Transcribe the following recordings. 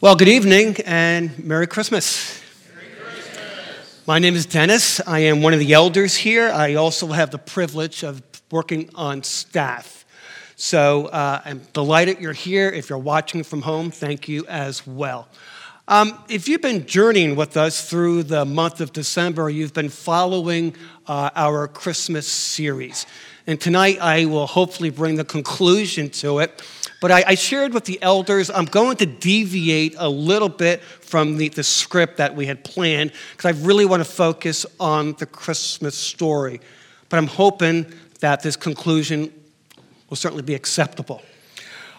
Well, good evening and Merry Christmas. My name is Dennis. I am one of the elders here. I also have the privilege of working on staff. So uh, I'm delighted you're here. If you're watching from home, thank you as well. Um, if you've been journeying with us through the month of December, you've been following uh, our Christmas series. And tonight I will hopefully bring the conclusion to it. But I, I, shared with the elders, I'm going to deviate a little bit from the, the script that we had planned because I really want to focus on the Christmas story. But I'm hoping that this conclusion will certainly be acceptable.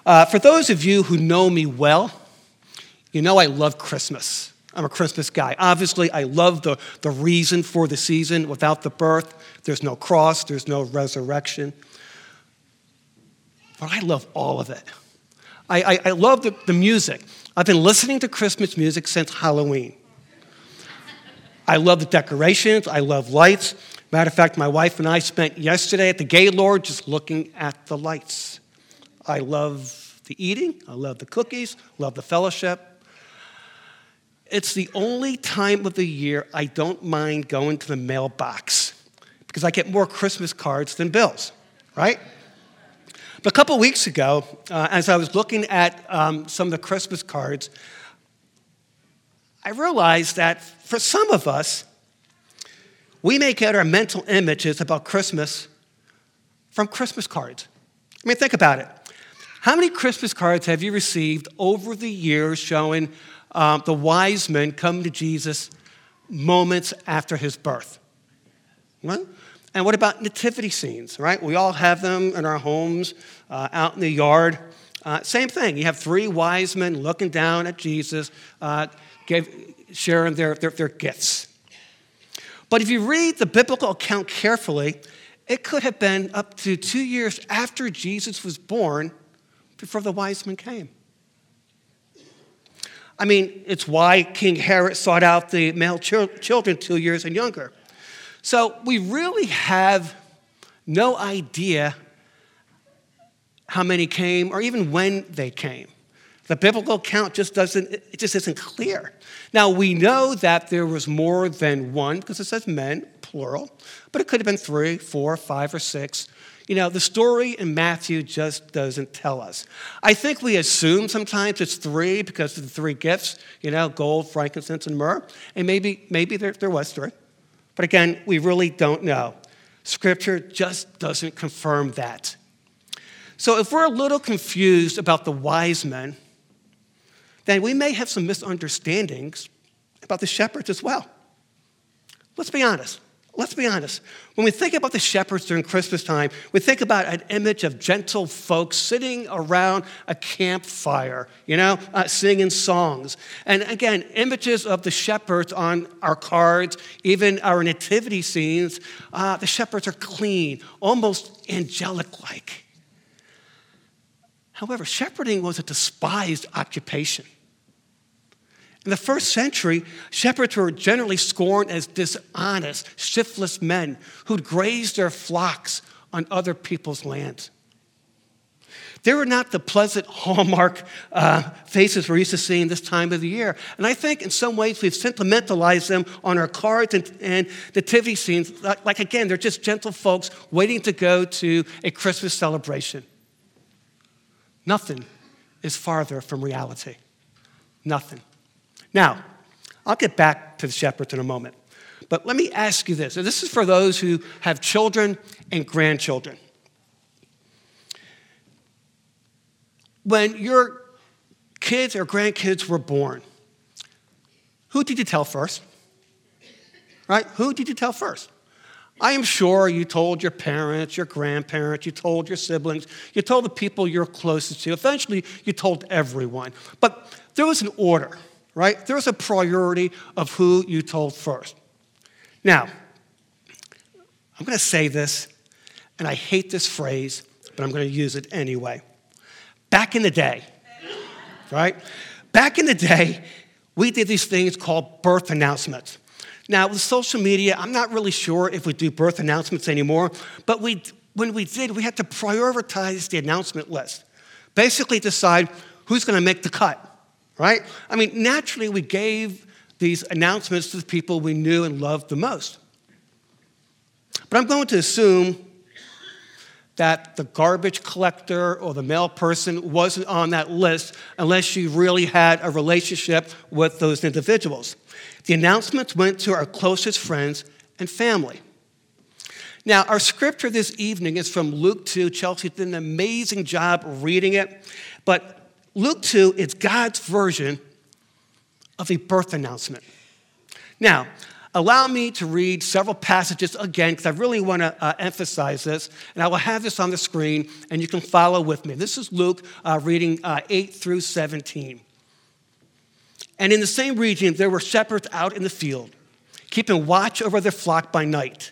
Uh, for those of you who know me well, you know I love Christmas. I'm a Christmas guy. Obviously, I love the, the reason for the season. Without the birth, there's no cross, there's no resurrection but I love all of it. I, I, I love the, the music. I've been listening to Christmas music since Halloween. I love the decorations, I love lights. Matter of fact, my wife and I spent yesterday at the Gaylord just looking at the lights. I love the eating, I love the cookies, love the fellowship. It's the only time of the year I don't mind going to the mailbox because I get more Christmas cards than bills, right? But a couple weeks ago, uh, as I was looking at um, some of the Christmas cards, I realized that for some of us, we may get our mental images about Christmas from Christmas cards. I mean, think about it. How many Christmas cards have you received over the years showing um, the wise men come to Jesus moments after his birth? And what about nativity scenes, right? We all have them in our homes, uh, out in the yard. Uh, same thing. You have three wise men looking down at Jesus, uh, sharing their, their, their gifts. But if you read the biblical account carefully, it could have been up to two years after Jesus was born before the wise men came. I mean, it's why King Herod sought out the male children two years and younger. So we really have no idea how many came or even when they came. The biblical account just doesn't, it just isn't clear. Now, we know that there was more than one because it says men, plural, but it could have been three, four, five, or six. You know, the story in Matthew just doesn't tell us. I think we assume sometimes it's three because of the three gifts, you know, gold, frankincense, and myrrh. And maybe, maybe there, there was three. But again, we really don't know. Scripture just doesn't confirm that. So if we're a little confused about the wise men, then we may have some misunderstandings about the shepherds as well. Let's be honest let's be honest. When we think about the shepherds during Christmas time, we think about an image of gentle folks sitting around a campfire, you know, uh, singing songs. And again, images of the shepherds on our cards, even our nativity scenes, uh, the shepherds are clean, almost angelic like. However, shepherding was a despised occupation. In the first century, shepherds were generally scorned as dishonest, shiftless men who'd grazed their flocks on other people's land. They were not the pleasant hallmark uh, faces we're used to seeing this time of the year. And I think in some ways we've sentimentalized them on our cards and, and nativity scenes. Like, like, again, they're just gentle folks waiting to go to a Christmas celebration. Nothing is farther from reality. Nothing. Now, I'll get back to the shepherds in a moment. But let me ask you this. And this is for those who have children and grandchildren. When your kids or grandkids were born, who did you tell first? Right? Who did you tell first? I am sure you told your parents, your grandparents, you told your siblings, you told the people you're closest to. Eventually, you told everyone. But there was an order right? There's a priority of who you told first. Now, I'm going to say this, and I hate this phrase, but I'm going to use it anyway. Back in the day, right? Back in the day, we did these things called birth announcements. Now, with social media, I'm not really sure if we do birth announcements anymore, but we, when we did, we had to prioritize the announcement list. Basically, decide who's going to make the cut right? I mean, naturally, we gave these announcements to the people we knew and loved the most. But I'm going to assume that the garbage collector or the mail person wasn't on that list unless you really had a relationship with those individuals. The announcements went to our closest friends and family. Now, our scripture this evening is from Luke 2. Chelsea did an amazing job reading it. But Luke 2 is God's version of a birth announcement. Now, allow me to read several passages again because I really want to uh, emphasize this. And I will have this on the screen and you can follow with me. This is Luke uh, reading uh, 8 through 17. And in the same region, there were shepherds out in the field, keeping watch over their flock by night.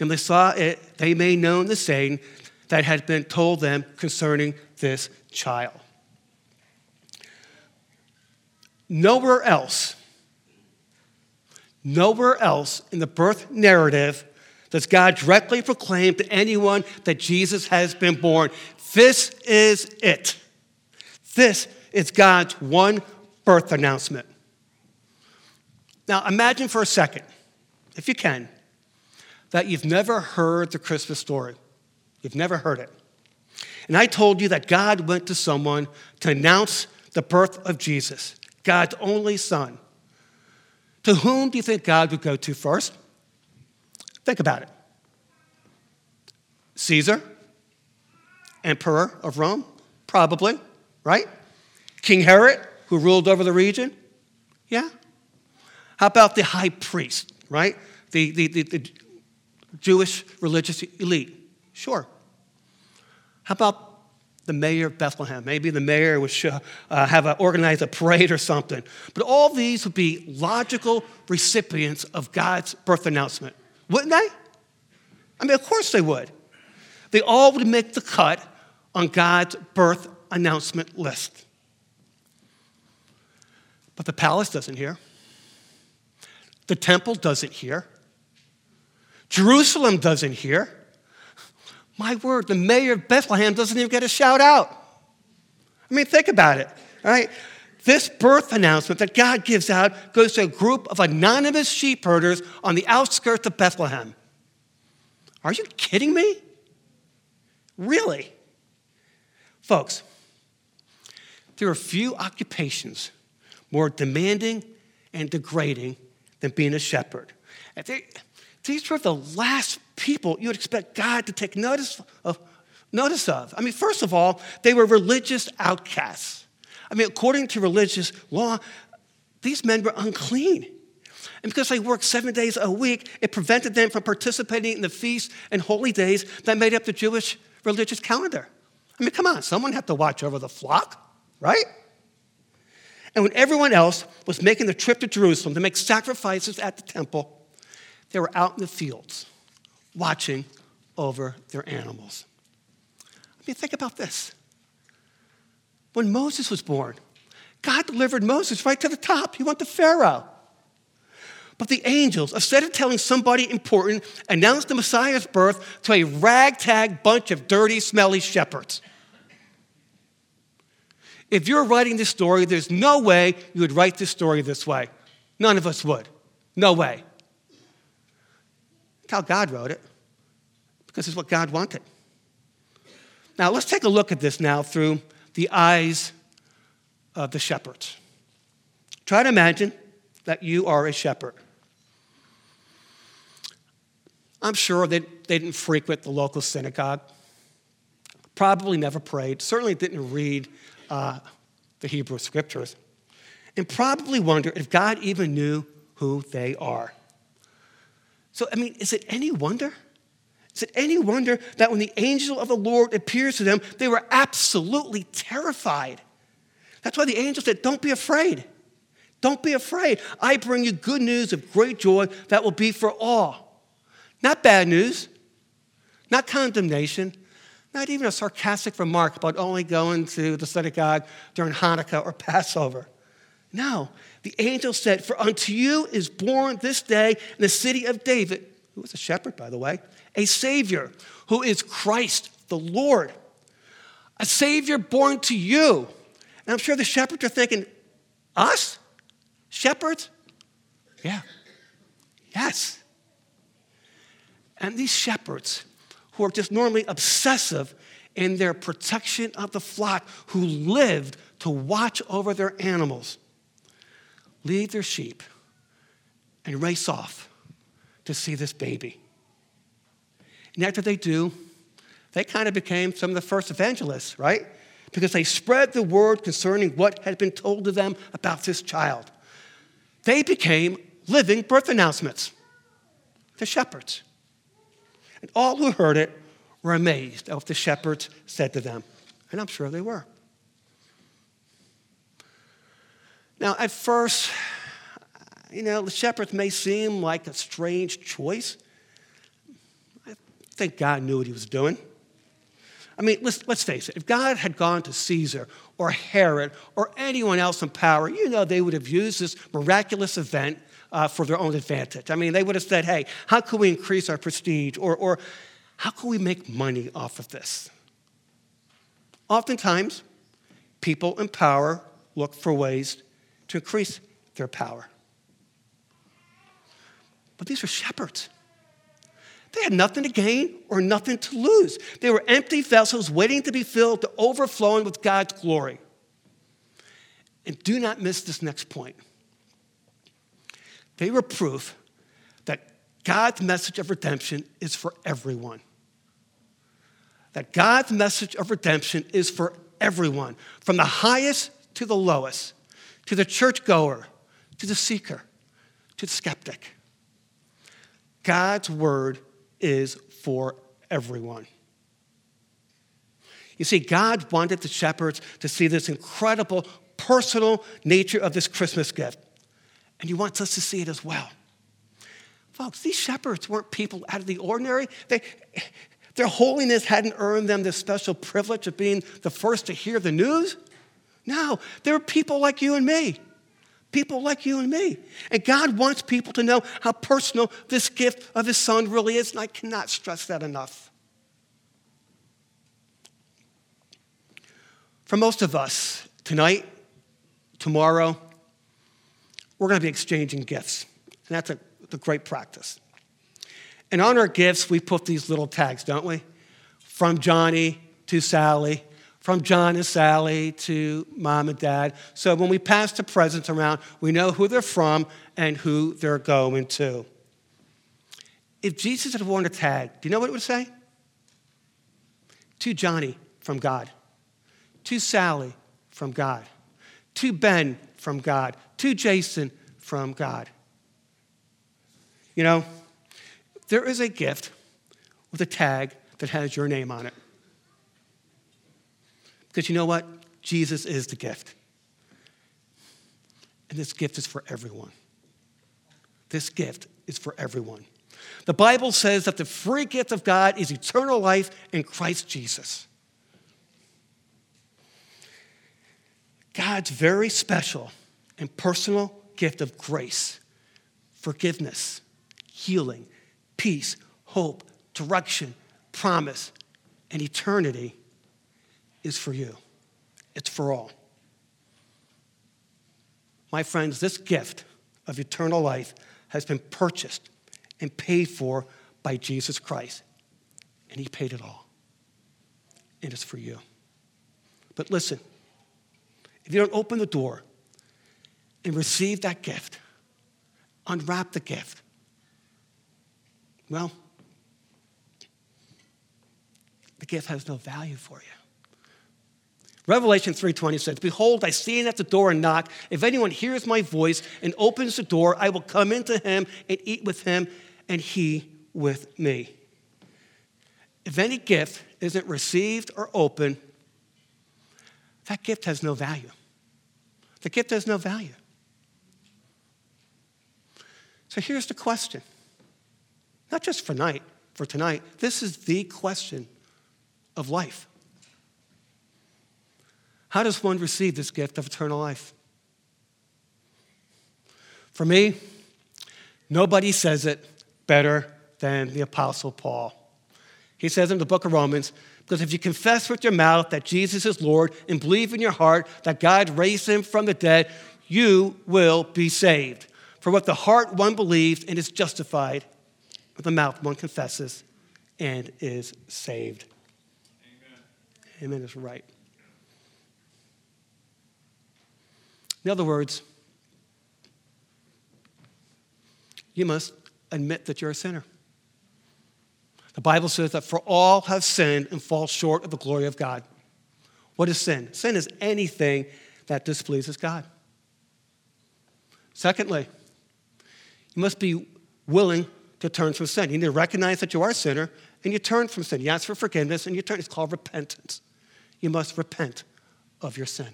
And they saw it, they made known the saying that had been told them concerning this child. Nowhere else, nowhere else in the birth narrative does God directly proclaim to anyone that Jesus has been born. This is it. This is God's one birth announcement. Now, imagine for a second, if you can, that you've never heard the Christmas story. You've never heard it. And I told you that God went to someone to announce the birth of Jesus, God's only son. To whom do you think God would go to first? Think about it. Caesar, emperor of Rome? Probably, right? King Herod, who ruled over the region? Yeah. How about the high priest, right? The, the, the, the Jewish religious elite? Sure. How about the mayor of Bethlehem? Maybe the mayor would show, uh, have a, a parade or something. But all these would be logical recipients of God's birth announcement, wouldn't they? I mean, of course they would. They all would make the cut on God's birth announcement list. But the palace doesn't hear. The temple doesn't hear. Jerusalem doesn't hear. My word, the mayor of Bethlehem doesn't even get a shout out. I mean, think about it, right? This birth announcement that God gives out goes to a group of anonymous sheep herders on the outskirts of Bethlehem. Are you kidding me? Really? Folks, there are few occupations more demanding and degrading than being a shepherd. These were the last people you would expect God to take notice of, notice of. I mean, first of all, they were religious outcasts. I mean, according to religious law, these men were unclean. And because they worked seven days a week, it prevented them from participating in the feasts and holy days that made up the Jewish religious calendar. I mean, come on, someone had to watch over the flock, right? And when everyone else was making the trip to Jerusalem to make sacrifices at the temple, they were out in the fields watching over their animals. I mean, think about this. When Moses was born, God delivered Moses right to the top. He went to Pharaoh. But the angels, instead of telling somebody important, announced the Messiah's birth to a ragtag bunch of dirty, smelly shepherds. If you're writing this story, there's no way you would write this story this way. None of us would. No way. How God wrote it, because it's what God wanted. Now, let's take a look at this now through the eyes of the shepherds. Try to imagine that you are a shepherd. I'm sure they, they didn't frequent the local synagogue, probably never prayed, certainly didn't read uh, the Hebrew scriptures, and probably wonder if God even knew who they are. So, I mean, is it any wonder? Is it any wonder that when the angel of the Lord appears to them, they were absolutely terrified? That's why the angel said, Don't be afraid. Don't be afraid. I bring you good news of great joy that will be for all. Not bad news, not condemnation, not even a sarcastic remark about only going to the synagogue during Hanukkah or Passover. No, the angel said, For unto you is born this day in the city of David, who was a shepherd, by the way, a Savior who is Christ the Lord. A Savior born to you. And I'm sure the shepherds are thinking, Us? Shepherds? Yeah. Yes. And these shepherds, who are just normally obsessive in their protection of the flock, who lived to watch over their animals, leave their sheep and race off to see this baby. And after they do, they kind of became some of the first evangelists, right? Because they spread the word concerning what had been told to them about this child. They became living birth announcements. The shepherds. And all who heard it were amazed at what the shepherds said to them. And I'm sure they were. Now, at first, you know, the shepherds may seem like a strange choice. I think God knew what he was doing. I mean, let's, let's face it, if God had gone to Caesar or Herod or anyone else in power, you know they would have used this miraculous event uh, for their own advantage. I mean, they would have said, hey, how can we increase our prestige? Or, or how can we make money off of this? Oftentimes, people in power look for ways to increase their power. But these were shepherds. They had nothing to gain or nothing to lose. They were empty vessels waiting to be filled to overflowing with God's glory. And do not miss this next point. They were proof that God's message of redemption is for everyone. That God's message of redemption is for everyone, from the highest to the lowest to the churchgoer, to the seeker, to the skeptic. God's word is for everyone. You see, God wanted the shepherds to see this incredible personal nature of this Christmas gift, and He wants us to see it as well. Folks, these shepherds weren't people out of the ordinary. They, their holiness hadn't earned them this special privilege of being the first to hear the news. No, there are people like you and me. People like you and me. And God wants people to know how personal this gift of His Son really is, and I cannot stress that enough. For most of us, tonight, tomorrow, we're going to be exchanging gifts. And that's a, a great practice. And on our gifts, we put these little tags, don't we? From Johnny to Sally, from John and Sally to mom and dad. So when we pass the presents around, we know who they're from and who they're going to. If Jesus had worn a tag, do you know what it would say? To Johnny from God, to Sally from God, to Ben from God, to Jason from God. You know, there is a gift with a tag that has your name on it. Because you know what? Jesus is the gift. And this gift is for everyone. This gift is for everyone. The Bible says that the free gift of God is eternal life in Christ Jesus. God's very special and personal gift of grace, forgiveness, healing, peace, hope, direction, promise, and eternity is for you, it's for all. My friends, this gift of eternal life has been purchased and paid for by Jesus Christ. And He paid it all. And it's for you. But listen, if you don't open the door and receive that gift, unwrap the gift, well, the gift has no value for you. Revelation 3:20 says, "Behold, I stand at the door and knock. If anyone hears my voice and opens the door, I will come into him and eat with him and he with me." If any gift isn't received or open, that gift has no value. The gift has no value. So here's the question. Not just for night, for tonight. This is the question of life. How does one receive this gift of eternal life? For me, nobody says it better than the Apostle Paul. He says in the book of Romans, because if you confess with your mouth that Jesus is Lord and believe in your heart that God raised him from the dead, you will be saved. For what the heart one believes and is justified, with the mouth one confesses and is saved. Amen. Amen is right. In other words, you must admit that you're a sinner. The Bible says that for all have sinned and fall short of the glory of God. What is sin? Sin is anything that displeases God. Secondly, you must be willing to turn from sin. You need to recognize that you are a sinner and you turn from sin. You ask for forgiveness and you turn. It's called repentance. You must repent of your sin.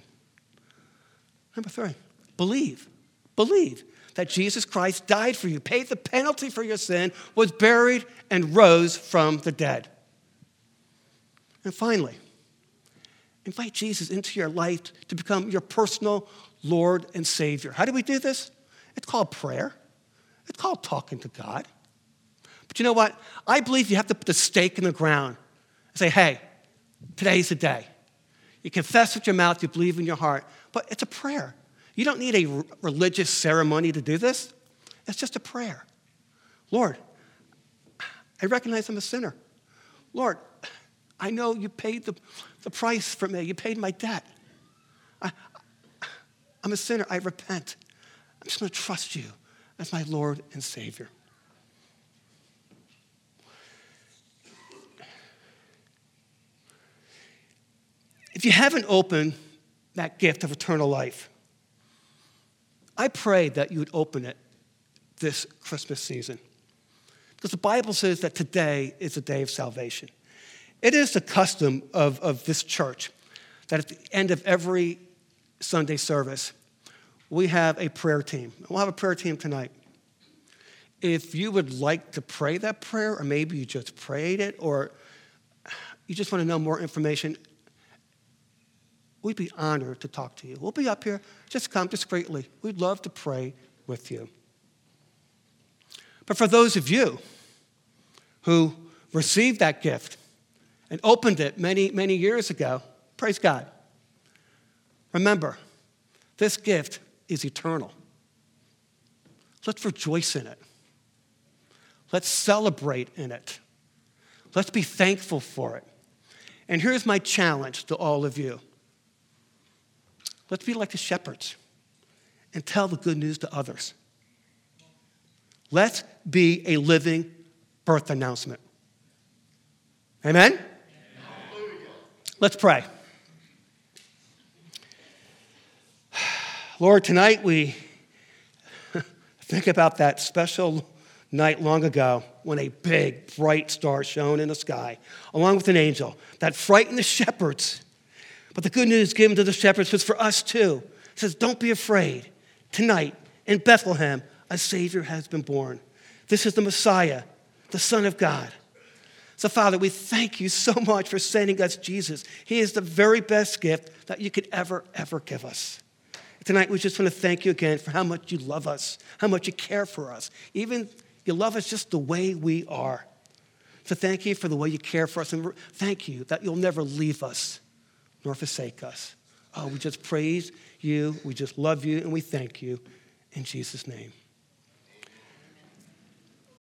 Number three, believe. Believe that Jesus Christ died for you, paid the penalty for your sin, was buried, and rose from the dead. And finally, invite Jesus into your life to become your personal Lord and Savior. How do we do this? It's called prayer, it's called talking to God. But you know what? I believe you have to put the stake in the ground and say, hey, today's the day. You confess with your mouth, you believe in your heart, but it's a prayer. You don't need a religious ceremony to do this. It's just a prayer. Lord, I recognize I'm a sinner. Lord, I know you paid the, the price for me. You paid my debt. I, I'm a sinner. I repent. I'm just going to trust you as my Lord and Savior. If you haven't opened that gift of eternal life, I pray that you would open it this Christmas season. Because the Bible says that today is a day of salvation. It is the custom of, of this church that at the end of every Sunday service, we have a prayer team. We'll have a prayer team tonight. If you would like to pray that prayer, or maybe you just prayed it, or you just want to know more information, we'd be honored to talk to you. We'll be up here. Just come discreetly. We'd love to pray with you. But for those of you who received that gift and opened it many, many years ago, praise God. Remember, this gift is eternal. Let's rejoice in it. Let's celebrate in it. Let's be thankful for it. And here's my challenge to all of you Let's be like the shepherds and tell the good news to others. Let's be a living birth announcement. Amen? Amen. Let's pray. Lord, tonight we think about that special night long ago when a big, bright star shone in the sky, along with an angel that frightened the shepherds but the good news given to the shepherds was for us too. It says, Don't be afraid. Tonight in Bethlehem, a Savior has been born. This is the Messiah, the Son of God. So, Father, we thank you so much for sending us Jesus. He is the very best gift that you could ever, ever give us. Tonight, we just want to thank you again for how much you love us, how much you care for us. Even you love us just the way we are. So, thank you for the way you care for us. And thank you that you'll never leave us nor forsake us. Oh, we just praise you, we just love you, and we thank you in Jesus' name.